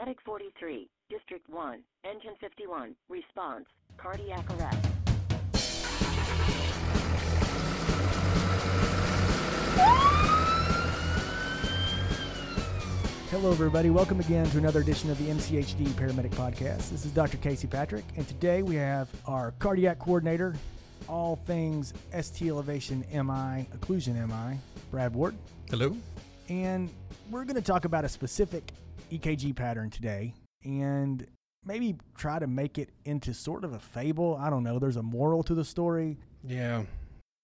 Medic 43, District 1, Engine 51, response, cardiac arrest. Hello, everybody. Welcome again to another edition of the MCHD Paramedic Podcast. This is Dr. Casey Patrick, and today we have our cardiac coordinator, all things ST elevation MI, occlusion MI, Brad Ward. Hello. And we're going to talk about a specific EKG pattern today and maybe try to make it into sort of a fable. I don't know. There's a moral to the story. Yeah.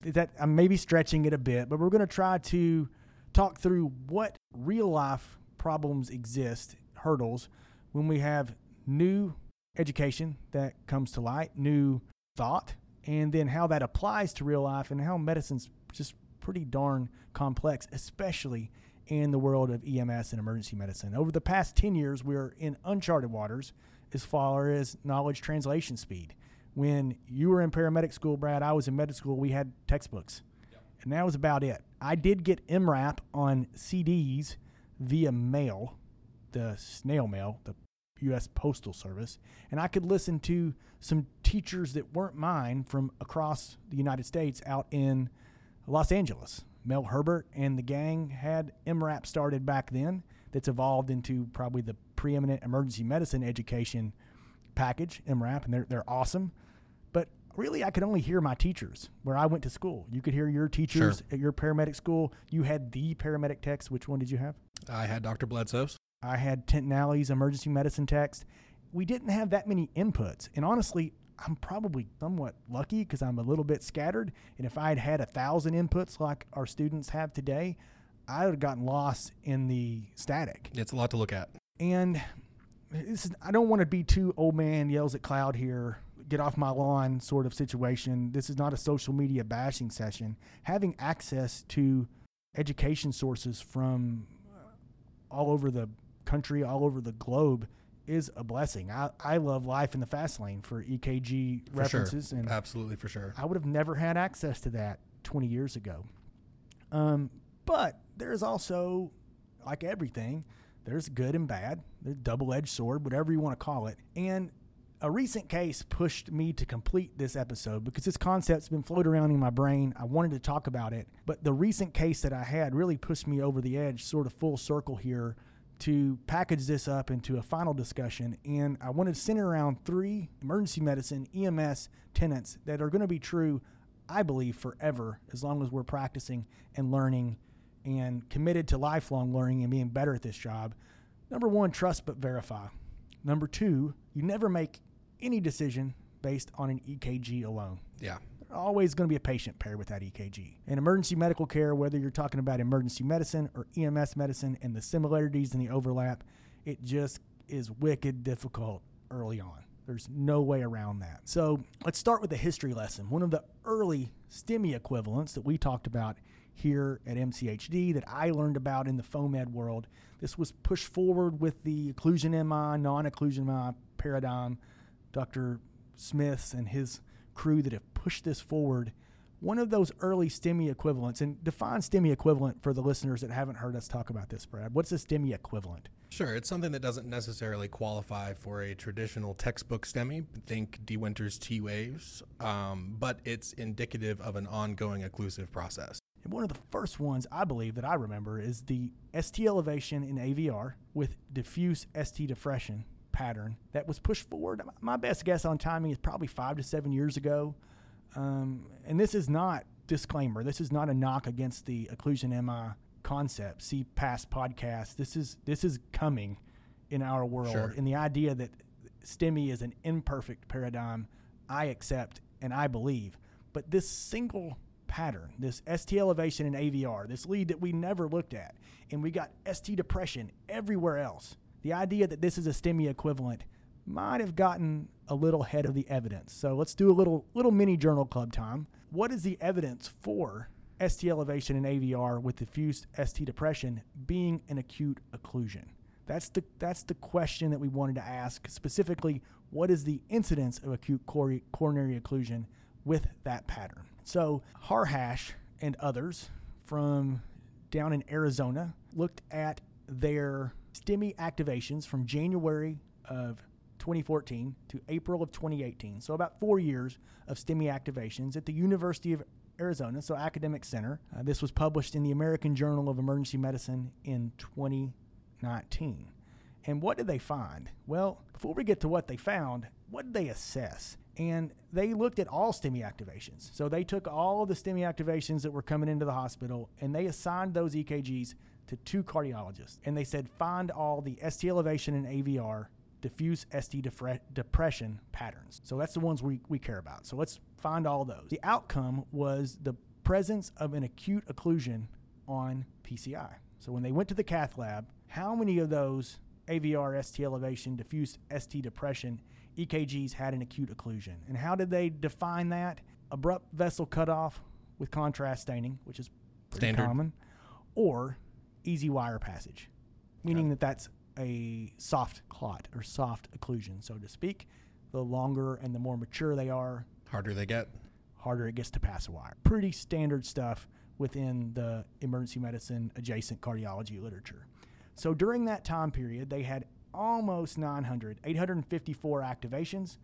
That I'm maybe stretching it a bit, but we're going to try to talk through what real life problems exist, hurdles, when we have new education that comes to light, new thought, and then how that applies to real life and how medicine's just pretty darn complex, especially in the world of EMS and emergency medicine. Over the past 10 years, we're in uncharted waters as far as knowledge translation speed. When you were in paramedic school, Brad, I was in medical school, we had textbooks. And that was about it. I did get EMRAP on CDs via mail, the snail mail, the U.S. Postal Service, and I could listen to some teachers that weren't mine from across the United States out in Los Angeles. Mel Herbert and the gang had EMRAP started back then, that's evolved into probably the preeminent emergency medicine education package, EMRAP, and they're, they're awesome. But really, I could only hear my teachers where I went to school. You could hear your teachers Sure. at your paramedic school. You had the paramedic text. Which one did you have? I had Dr. Bledsoe's. I had Alley's emergency medicine text. We didn't have that many inputs. And honestly, I'm probably somewhat lucky because I'm a little bit scattered. And if I had had a thousand inputs like our students have today, I would have gotten lost in the static. It's a lot to look at. And this is, I don't want to be too old man yells at cloud here, get off my lawn sort of situation. This is not a social media bashing session. Having access to education sources from all over the country, all over the globe is a blessing. I, I love life in the fast lane for EKG For references sure. and Absolutely for sure. I would have never had access to that 20 years ago. Um, but there's also, like everything, there's good and bad. There's double edged sword, whatever you want to call it. And a recent case pushed me to complete this episode because this concept's been floating around in my brain. I wanted to talk about it, but the recent case that I had really pushed me over the edge, sort of full circle here, to package this up into a final discussion. And I wanted to center around three emergency medicine EMS tenets that are going to be true, I believe, forever as long as we're practicing and learning and committed to lifelong learning and being better at this job. Number one, trust but verify. Number two, you never make any decision based on an EKG alone Yeah. Always going to be a patient paired with that EKG. In emergency medical care, whether you're talking about emergency medicine or EMS medicine and the similarities and the overlap, it just is wicked difficult early on. There's no way around that. So let's start with the history lesson. One of the early STEMI equivalents that we talked about here at MCHD that I learned about in the FOAMED world. This was pushed forward with the occlusion MI, non occlusion MI paradigm. Dr. Smiths and his crew that have pushed this forward. One of those early STEMI equivalents, and define STEMI equivalent for the listeners that haven't heard us talk about this, Brad. What's a STEMI equivalent? Sure. It's something that doesn't necessarily qualify for a traditional textbook STEMI. Think de Winters T waves, um, but it's indicative of an ongoing occlusive process. And one of the first ones I believe that I remember is the ST elevation in AVR with diffuse ST depression pattern that was pushed forward. My best guess on timing is probably five to seven years ago. Um, and this is not disclaimer. This is not a knock against the occlusion MI concept. See past podcasts. This is this is coming in our world. Sure. And the idea that STEMI is an imperfect paradigm, I accept and I believe. But this single pattern, this ST elevation in AVR, this lead that we never looked at, and we got ST depression everywhere else. The idea that this is a STEMI equivalent might have gotten a little ahead of the evidence. So let's do a little little mini journal club time. What is the evidence for ST elevation and AVR with diffuse ST depression being an acute occlusion? That's the that's the question that we wanted to ask specifically. What is the incidence of acute coronary occlusion with that pattern? So Harhash and others from down in Arizona looked at their STEMI activations from January of 2014 to April of 2018. So about four years of STEMI activations at the University of Arizona, so academic center. Uh, this was published in the American Journal of Emergency Medicine in 2019. And what did they find? Well, before we get to what they found, what did they assess? And they looked at all STEMI activations. So they took all the STEMI activations that were coming into the hospital and they assigned those EKGs to two cardiologists. And they said, find all the ST elevation and AVR diffuse ST defre- depression patterns. So that's the ones we, we care about. So let's find all those. The outcome was the presence of an acute occlusion on PCI. So when they went to the cath lab, how many of those AVR, ST elevation, diffuse ST depression EKGs had an acute occlusion? And how did they define that? Abrupt vessel cutoff with contrast staining, which is pretty Standard. common, or easy wire passage, meaning that that's a soft clot or soft occlusion, so to speak. The longer and the more mature they are, Harder they get. harder it gets to pass a wire. Pretty standard stuff within the emergency medicine adjacent cardiology literature. So during that time period, they had almost 900, 854 activations.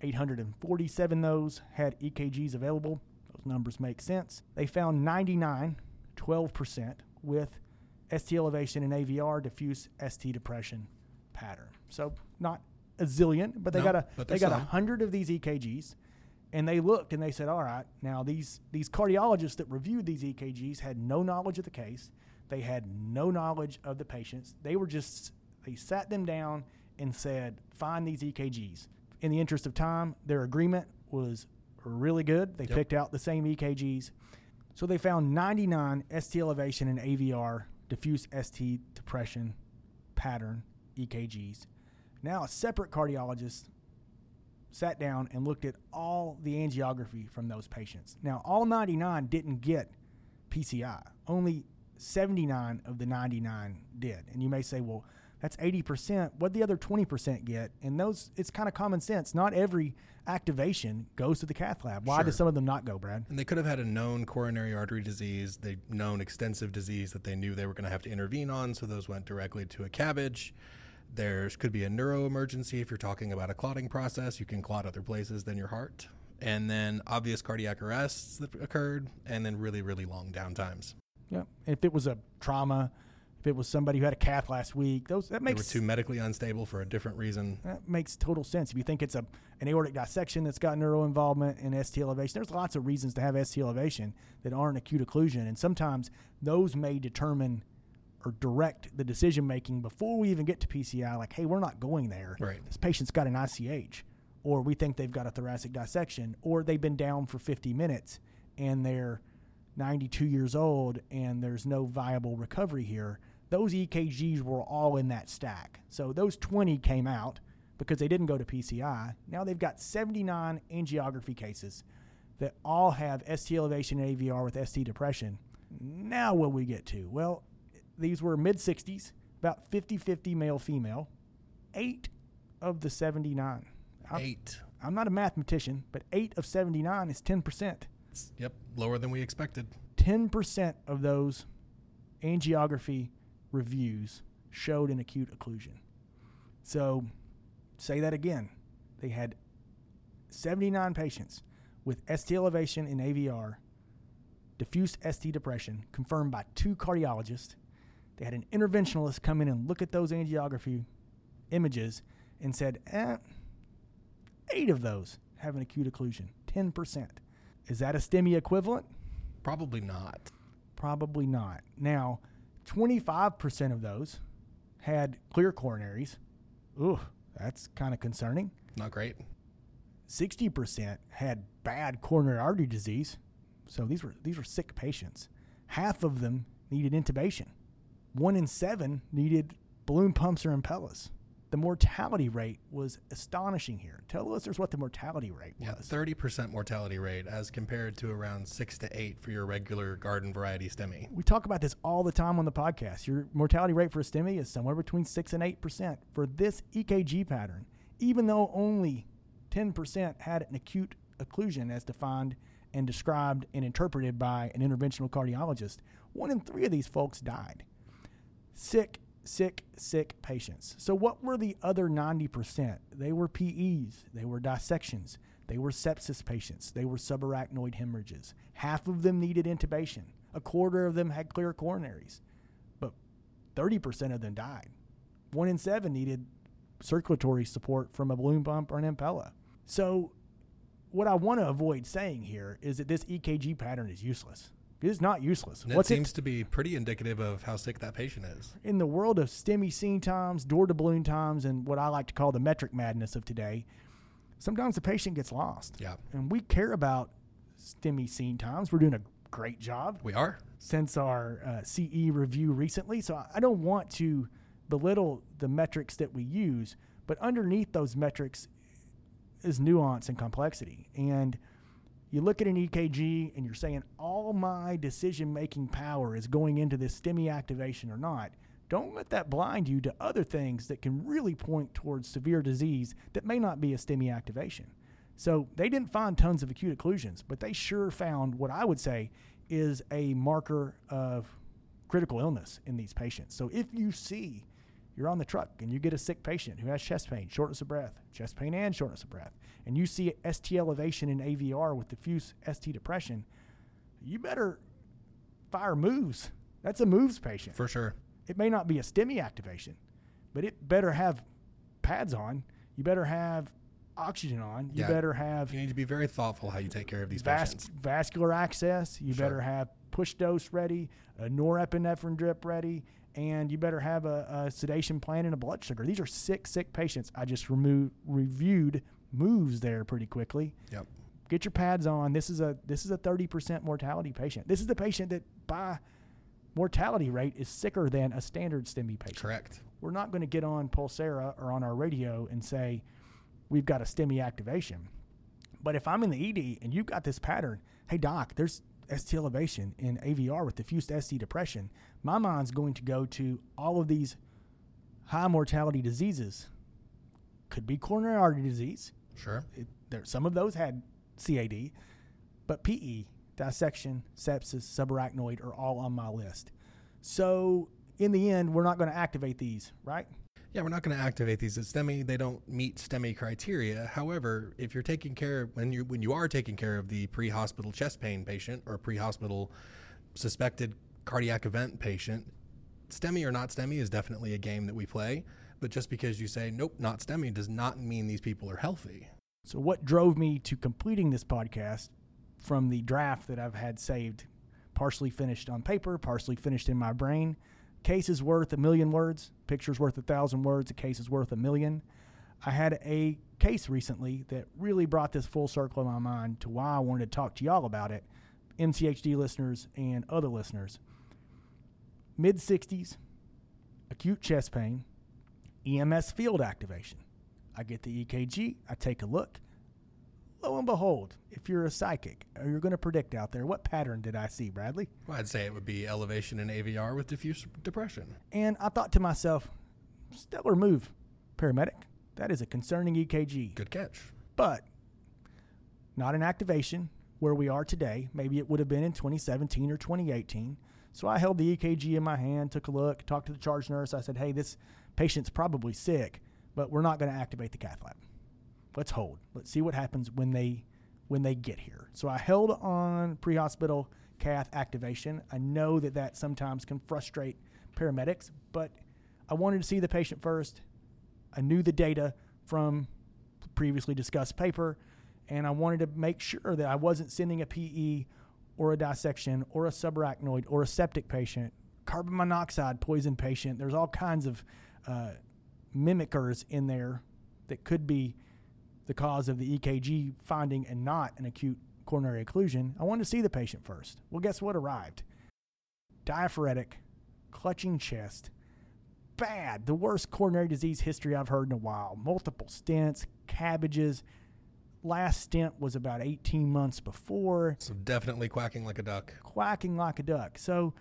847 those had EKGs available. Those numbers make sense. They found 99, 12% with ST elevation and AVR diffuse ST depression pattern. So not a zillion, but they No, got a they got a hundred of these EKGs, and they looked and they said, all right, now these these cardiologists that reviewed these EKGs had no knowledge of the case. They had no knowledge of the patients. They were just they sat them down and said, find these EKGs. In the interest of time, their agreement was really good. They Yep. picked out the same EKGs. So they found 99 ST elevation and AVR diffuse ST depression pattern EKGs. Now, a separate cardiologist sat down and looked at all the angiography from those patients. Now, all 99 didn't get PCI. Only 79 of the 99 did. And you may say, well, that's 80%. What the other 20% get? And those, it's kind of common sense. Not every activation goes to the cath lab. Why do Sure. some of them not go, Brad? And they could have had a known coronary artery disease, they known extensive disease that they knew they were going to have to intervene on, so those went directly to a cabbage. There could be a neuro emergency if you're talking about a clotting process. You can clot other places than your heart. And then obvious cardiac arrests that occurred, and then really, really long downtimes. Yeah. If it was a trauma, if it was somebody who had a cath last week, those that They were too medically unstable for a different reason. that makes total sense. If you think it's a an aortic dissection that's got neuro involvement and ST elevation, there's lots of reasons to have ST elevation that aren't acute occlusion, and sometimes those may determine or direct the decision making before we even get to PCI. Like, hey, we're not going there. Right. This patient's got an ICH, or we think they've got a thoracic dissection, or they've been down for 50 minutes and they're 92 years old and there's no viable recovery here. Those EKGs were all in that stack. So those 20 came out because they didn't go to PCI. Now they've got 79 angiography cases that all have ST elevation and AVR with ST depression. Now what we get to? Well, these were mid 60s, about 50-50 male female. 8 of the 79. I'm, Eight. I'm not a mathematician, but 8 of 79 is 10%. It's- yep, lower than we expected. 10% of those angiography reviews showed an acute occlusion. So, say that again. They had 79 patients with ST elevation in AVR, diffuse ST depression, confirmed by two cardiologists. They had an interventionalist come in and look at those angiography images and said, eh, eight of those have an acute occlusion, 10%. Is that a STEMI equivalent? Probably not. Probably not. Now, 25% of those had clear coronaries. Ooh, that's kind of concerning. Not great. 60% had bad coronary artery disease. So these were these were sick patients. Half of them needed intubation. One in seven needed balloon pumps or impellas. The mortality rate was astonishing here. Tell the listeners what the mortality rate was. Yeah, thirty percent mortality rate as compared to around six to eight for your regular garden variety STEMI. We talk about this all the time on the podcast. Your mortality rate for a STEMI is somewhere between 6 and 8% for this EKG pattern, even though only 10% had an acute occlusion as defined and described and interpreted by an interventional cardiologist. One in three of these folks died. Sick sick, sick patients. So, what were the other 90%? They were PEs, they were dissections, they were sepsis patients, they were subarachnoid hemorrhages. Half of them needed intubation, a quarter of them had clear coronaries, but 30% of them died. One in seven needed circulatory support from a balloon pump or an Impella. So, what I want to avoid saying here is that this EKG pattern is useless. It's not useless. It seems it, to be pretty indicative of how sick that patient is. In the world of STEMI scene times, door to balloon times, and what I like to call the metric madness of today, sometimes the patient gets lost. Yeah. And we care about STEMI scene times. We're doing a great job. We are. Since our uh, CE review recently. So I don't want to belittle the metrics that we use, but underneath those metrics is nuance and complexity. And you look at an EKG and you're saying all my decision making power is going into this STEMI activation or not. Don't let that blind you to other things that can really point towards severe disease that may not be a STEMI activation. So they didn't find tons of acute occlusions, but they sure found what I would say is a marker of critical illness in these patients. So if you see you're on the truck and you get a sick patient who has chest pain, shortness of breath, chest pain and shortness of breath, and you see ST elevation in AVR with diffuse ST depression, you better fire moves. That's a moves patient. For sure. It may not be a STEMI activation, but it better have pads on. You better have oxygen on. You Yeah. better have You need to be very thoughtful how you take care of these vas- patients. vascular access. You Sure. better have push dose ready, a norepinephrine drip ready, and you better have a, a sedation plan and a blood sugar. These are sick, sick patients. I just remo- reviewed moves there pretty quickly. Yep. Get your pads on. This is a this is a thirty percent mortality patient. This is the patient that by mortality rate is sicker than a standard STEMI patient. Correct. We're not going to get on Pulsara or on our radio and say we've got a STEMI activation. But if I'm in the ED and you've got this pattern, hey doc, there's ST elevation in AVR with diffuse ST depression, my mind's going to go to all of these high mortality diseases. Could be coronary artery disease. Sure. It, there, some of those had CAD, but PE, dissection, sepsis, subarachnoid are all on my list. So in the end, we're not going to activate these, right? Yeah, we're not going to activate these at STEMI. They don't meet STEMI criteria. However, if you're taking care when you when you are taking care of the pre-hospital chest pain patient or pre-hospital suspected cardiac event patient, STEMI or not STEMI is definitely a game that we play. But just because you say nope, not STEMI, does not mean these people are healthy. So, what drove me to completing this podcast from the draft that I've had saved, partially finished on paper, partially finished in my brain? Case is worth a million words, picture's worth a thousand words, a case is worth a million. I had a case recently that really brought this full circle in my mind to why I wanted to talk to y'all about it, MCHD listeners and other listeners. Mid 60s, acute chest pain, EMS field activation. I get the EKG, I take a look. Lo and behold, if you're a psychic or you're going to predict out there, what pattern did I see, Bradley? Well, I'd say it would be elevation in AVR with diffuse depression. And I thought to myself, stellar move, paramedic. That is a concerning EKG. Good catch. But not an activation where we are today. Maybe it would have been in 2017 or 2018. So I held the EKG in my hand, took a look, talked to the charge nurse. I said, hey, this patient's probably sick, but we're not going to activate the cath lab. Let's hold. Let's see what happens when they when they get here. So I held on pre-hospital cath activation. I know that that sometimes can frustrate paramedics, but I wanted to see the patient first. I knew the data from previously discussed paper, and I wanted to make sure that I wasn't sending a PE or a dissection or a subarachnoid or a septic patient, carbon monoxide poison patient. There's all kinds of uh, mimickers in there that could be the cause of the EKG finding and not an acute coronary occlusion. I wanted to see the patient first. Well, guess what arrived? Diaphoretic, clutching chest, bad, the worst coronary disease history I've heard in a while. Multiple stents, cabbages. Last stent was about 18 months before, So definitely quacking like a duck. quacking like a duck. So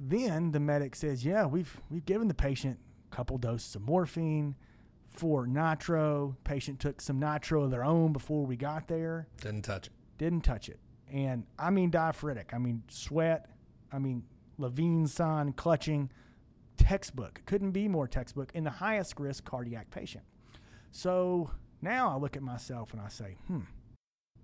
then the medic says, "Yeah, we've we've given the patient a couple doses of morphine for nitro. Patient took some nitro of their own before we got there. Didn't touch it. Didn't touch it. And I mean diaphoretic. I mean sweat. I mean Levine sign clutching. textbook. Couldn't be more textbook in the highest risk cardiac patient. So now I look at myself and I say, hmm,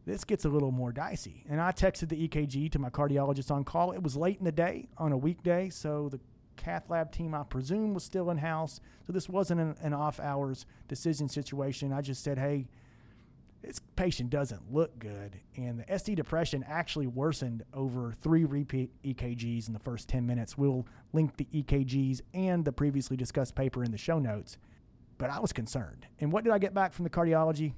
this gets a little more dicey. And I texted the EKG to my cardiologist on call. It was late in the day on a weekday, so the cath lab team, I presume, was still in house. So this wasn't an, an off hours decision situation. I just said, hey, this patient doesn't look good. And the ST depression actually worsened over three repeat EKGs in the first 10 minutes. We'll link the EKGs and the previously discussed paper in the show notes. But I was concerned. And what did I get back from the cardiology?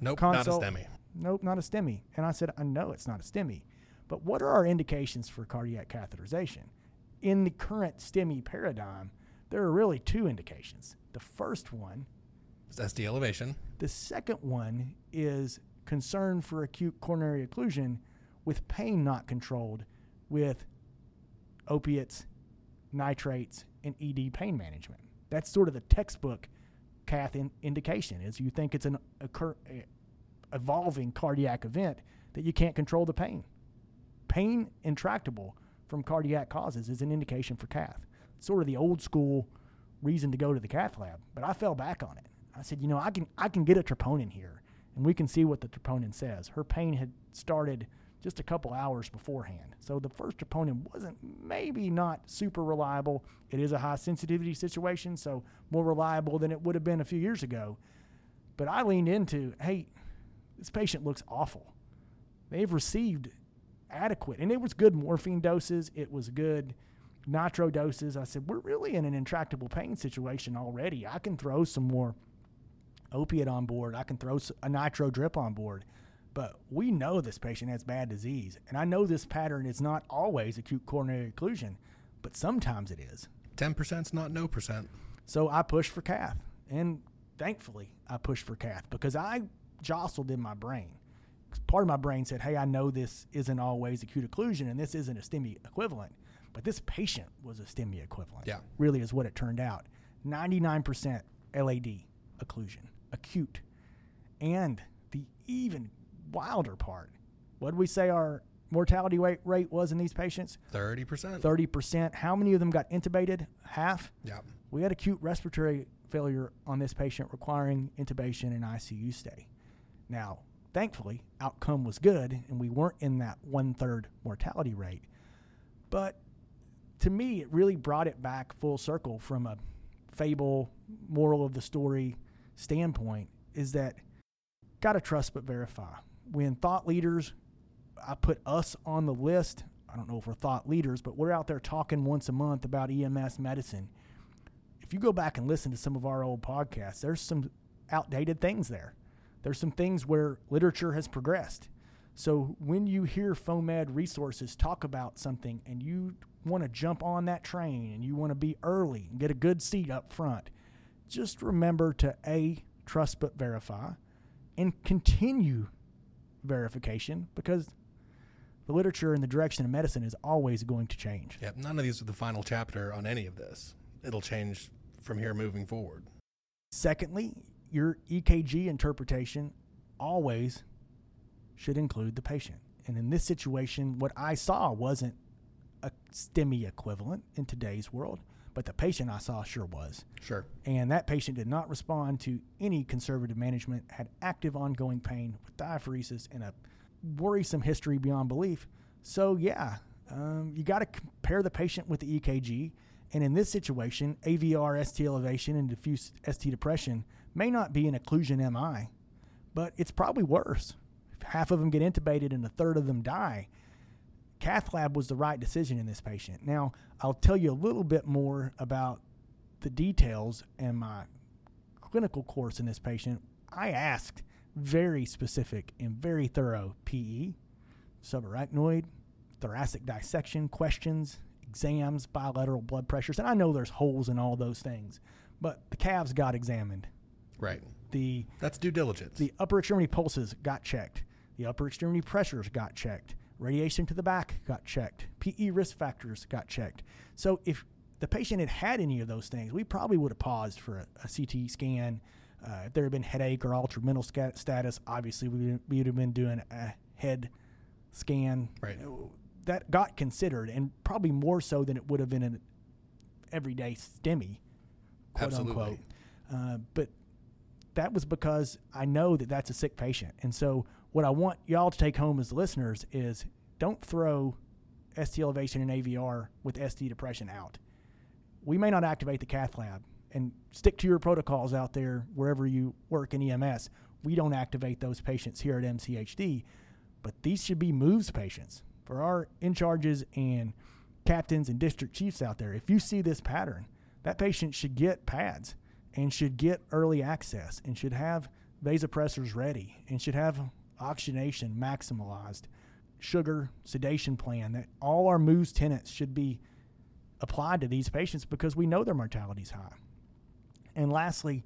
Nope, Consult. not a STEMI. Nope, not a STEMI. And I said, I know it's not a STEMI. But what are our indications for cardiac catheterization? In the current STEMI paradigm, there are really two indications. The first one It's ST elevation. the second one is concern for acute coronary occlusion with pain not controlled with opiates, nitrates, and ED pain management. That's sort of the textbook cath in, indication is you think it's an occur, evolving cardiac event that you can't control the pain. Pain intractable from cardiac causes is an indication for cath. Sort of the old school reason to go to the cath lab, but I fell back on it. I said, you know, I can I can get a troponin here, and we can see what the troponin says. Her pain had started just a couple hours beforehand, so the first troponin wasn't maybe not super reliable. It is a high sensitivity situation, so more reliable than it would have been a few years ago. But I leaned into, hey, this patient looks awful. They've received adequate, and it was good morphine doses. It was good nitro doses. I said, we're really in an intractable pain situation already. I can throw some more opiate on board. I can throw a nitro drip on board. But we know this patient has bad disease. And I know this pattern is not always acute coronary occlusion, but sometimes it is. 10% is not no percent. So I pushed for cath. And thankfully, I pushed for cath because I jostled in my brain. Part of my brain said, hey, I know this isn't always acute occlusion and this isn't a STEMI equivalent, but this patient was a STEMI equivalent. Yeah. Really is what it turned out. 99% LAD occlusion, acute. And the even wilder part, what did we say our mortality rate, rate was in these patients? 30%. 30%. How many of them got intubated? Half? Yeah. We had acute respiratory failure on this patient requiring intubation and ICU stay. Now, thankfully, outcome was good and we weren't in that one third mortality rate. But to me, it really brought it back full circle from a fable, moral of the story standpoint is that got to trust but verify. When thought leaders, I put us on the list. I don't know if we're thought leaders, but we're out there talking once a month about EMS medicine if you go back and listen to some of our old podcasts, there's some outdated things there. There's some things where literature has progressed. So when you hear FOAMed resources talk about something and you want to jump on that train and you want to be early and get a good seat up front, just remember to A, trust but verify, and continue verification because the literature and the direction of medicine is always going to change. Yep. None of these are the final chapter on any of this. It'll change from here moving forward. Secondly, your EKG interpretation always should include the patient. And in this situation, what I saw wasn't a STEMI equivalent in today's world, but the patient I saw sure was. Sure. And that patient did not respond to any conservative management, had active ongoing pain with diaphoresis and a worrisome history beyond belief. So, yeah, um, you got to compare the patient with the EKG. And in this situation, AVR ST elevation and diffuse ST depression may not be an occlusion MI, but it's probably worse. If half of them get intubated and a third of them die, cath lab was the right decision in this patient. Now, I'll tell you a little bit more about the details and my clinical course in this patient. I asked very specific and very thorough PE, subarachnoid, thoracic dissection questions, exams, bilateral blood pressures, and I know there's holes in all those things, but the calves got examined. Right. The That's due diligence. the upper extremity pulses got checked. The upper extremity pressures got checked. Radiation to the back got checked. PE risk factors got checked. So if the patient had had any of those things, we probably would have paused for a, a CT scan. Uh, if there had been headache or altered mental sca- status, obviously we we would have been doing a head scan. Right. That got considered, and probably more so than it would have been an everyday STEMI, quote Absolutely. unquote. Uh, but that was because I know that that's a sick patient. And so, what I want y'all to take home as listeners is don't throw ST elevation and AVR with ST depression out. We may not activate the cath lab and stick to your protocols out there wherever you work in EMS. We don't activate those patients here at MCHD, but these should be moves patients for our in charges and captains and district chiefs out there. If you see this pattern, that patient should get pads and should get early access and should have vasopressors ready and should have oxygenation maximalized, sugar sedation plan. That all our moves tenants should be applied to these patients because we know their mortality is high. And lastly,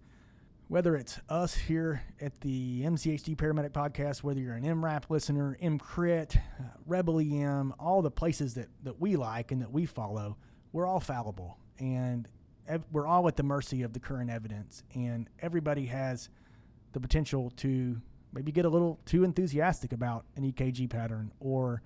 whether it's us here at the MCHD Paramedic Podcast, whether you're an EMRAP listener, EMCrit, uh, Rebel EM, all the places that, that we like and that we follow, we're all fallible. And ev- we're all at the mercy of the current evidence. And everybody has the potential to maybe get a little too enthusiastic about an EKG pattern or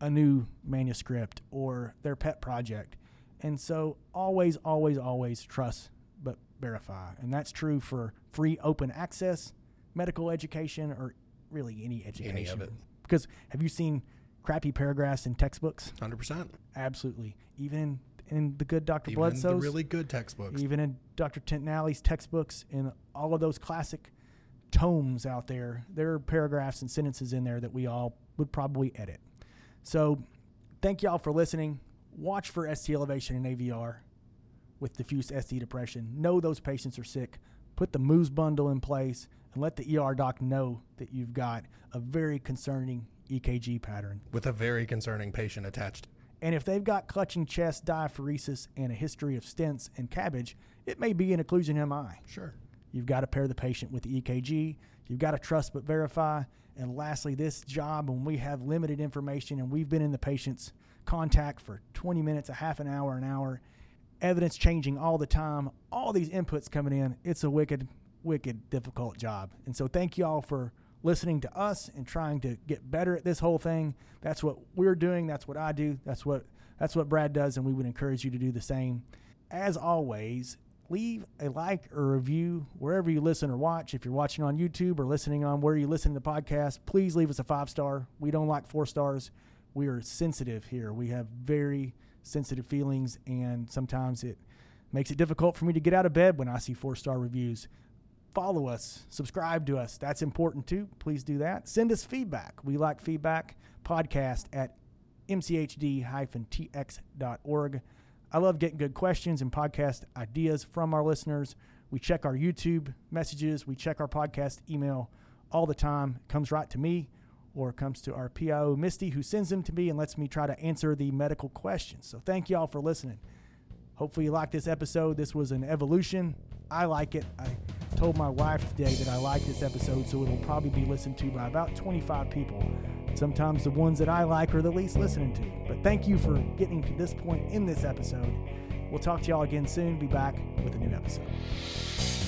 a new manuscript or their pet project. And so always, always, always trust but verify. And that's true for free open access medical education or really any education. Any of it. Because have you seen crappy paragraphs in textbooks? 100%. Absolutely. Even in the good Dr. Even in the Bledsoe's, really good textbooks. even in Dr. Tintinalli's textbooks, and all of those classic tomes out there, there are paragraphs and sentences in there that we all would probably edit. So, thank y'all for listening. Watch for ST elevation and AVR with diffuse ST depression. Know those patients are sick. Put the MOOS bundle in place and let the ER doc know that you've got a very concerning EKG pattern. with a very concerning patient attached. And if they've got clutching chest, diaphoresis, and a history of stents and cabbage, it may be an occlusion MI. Sure. You've got to pair the patient with the EKG. You've got to trust but verify. And lastly, this job, when we have limited information and we've been in the patient's contact for 20 minutes, a half an hour, an hour, evidence changing all the time, all these inputs coming in, it's a wicked, wicked, difficult job. And so thank you all for listening to us and trying to get better at this whole thing. That's what we're doing. That's what I do. That's what that's what Brad does, and we would encourage you to do the same. As always, leave a like or review wherever you listen or watch. If you're watching on YouTube or listening on where you listen to the podcast, please leave us a five star. We don't like four stars. We are sensitive here. We have very sensitive feelings, and sometimes it makes it difficult for me to get out of bed when I see four star reviews. Follow us, subscribe to us. That's important too. Please do that. Send us feedback. We like feedback. Podcast at mchd-tx.org. I love getting good questions and podcast ideas from our listeners. We check our YouTube messages, we check our podcast email all the time. It comes right to me or comes to our PIO Misty who sends them to me and lets me try to answer the medical questions. So thank you all for listening. Hopefully you like this episode. This was an evolution. I like it. I told my wife today that I like this episode, so it'll probably be listened to by about 25 people. Sometimes the ones that I like are the least listening to. But thank you for getting to this point in this episode. We'll talk to y'all again soon. Be back with a new episode.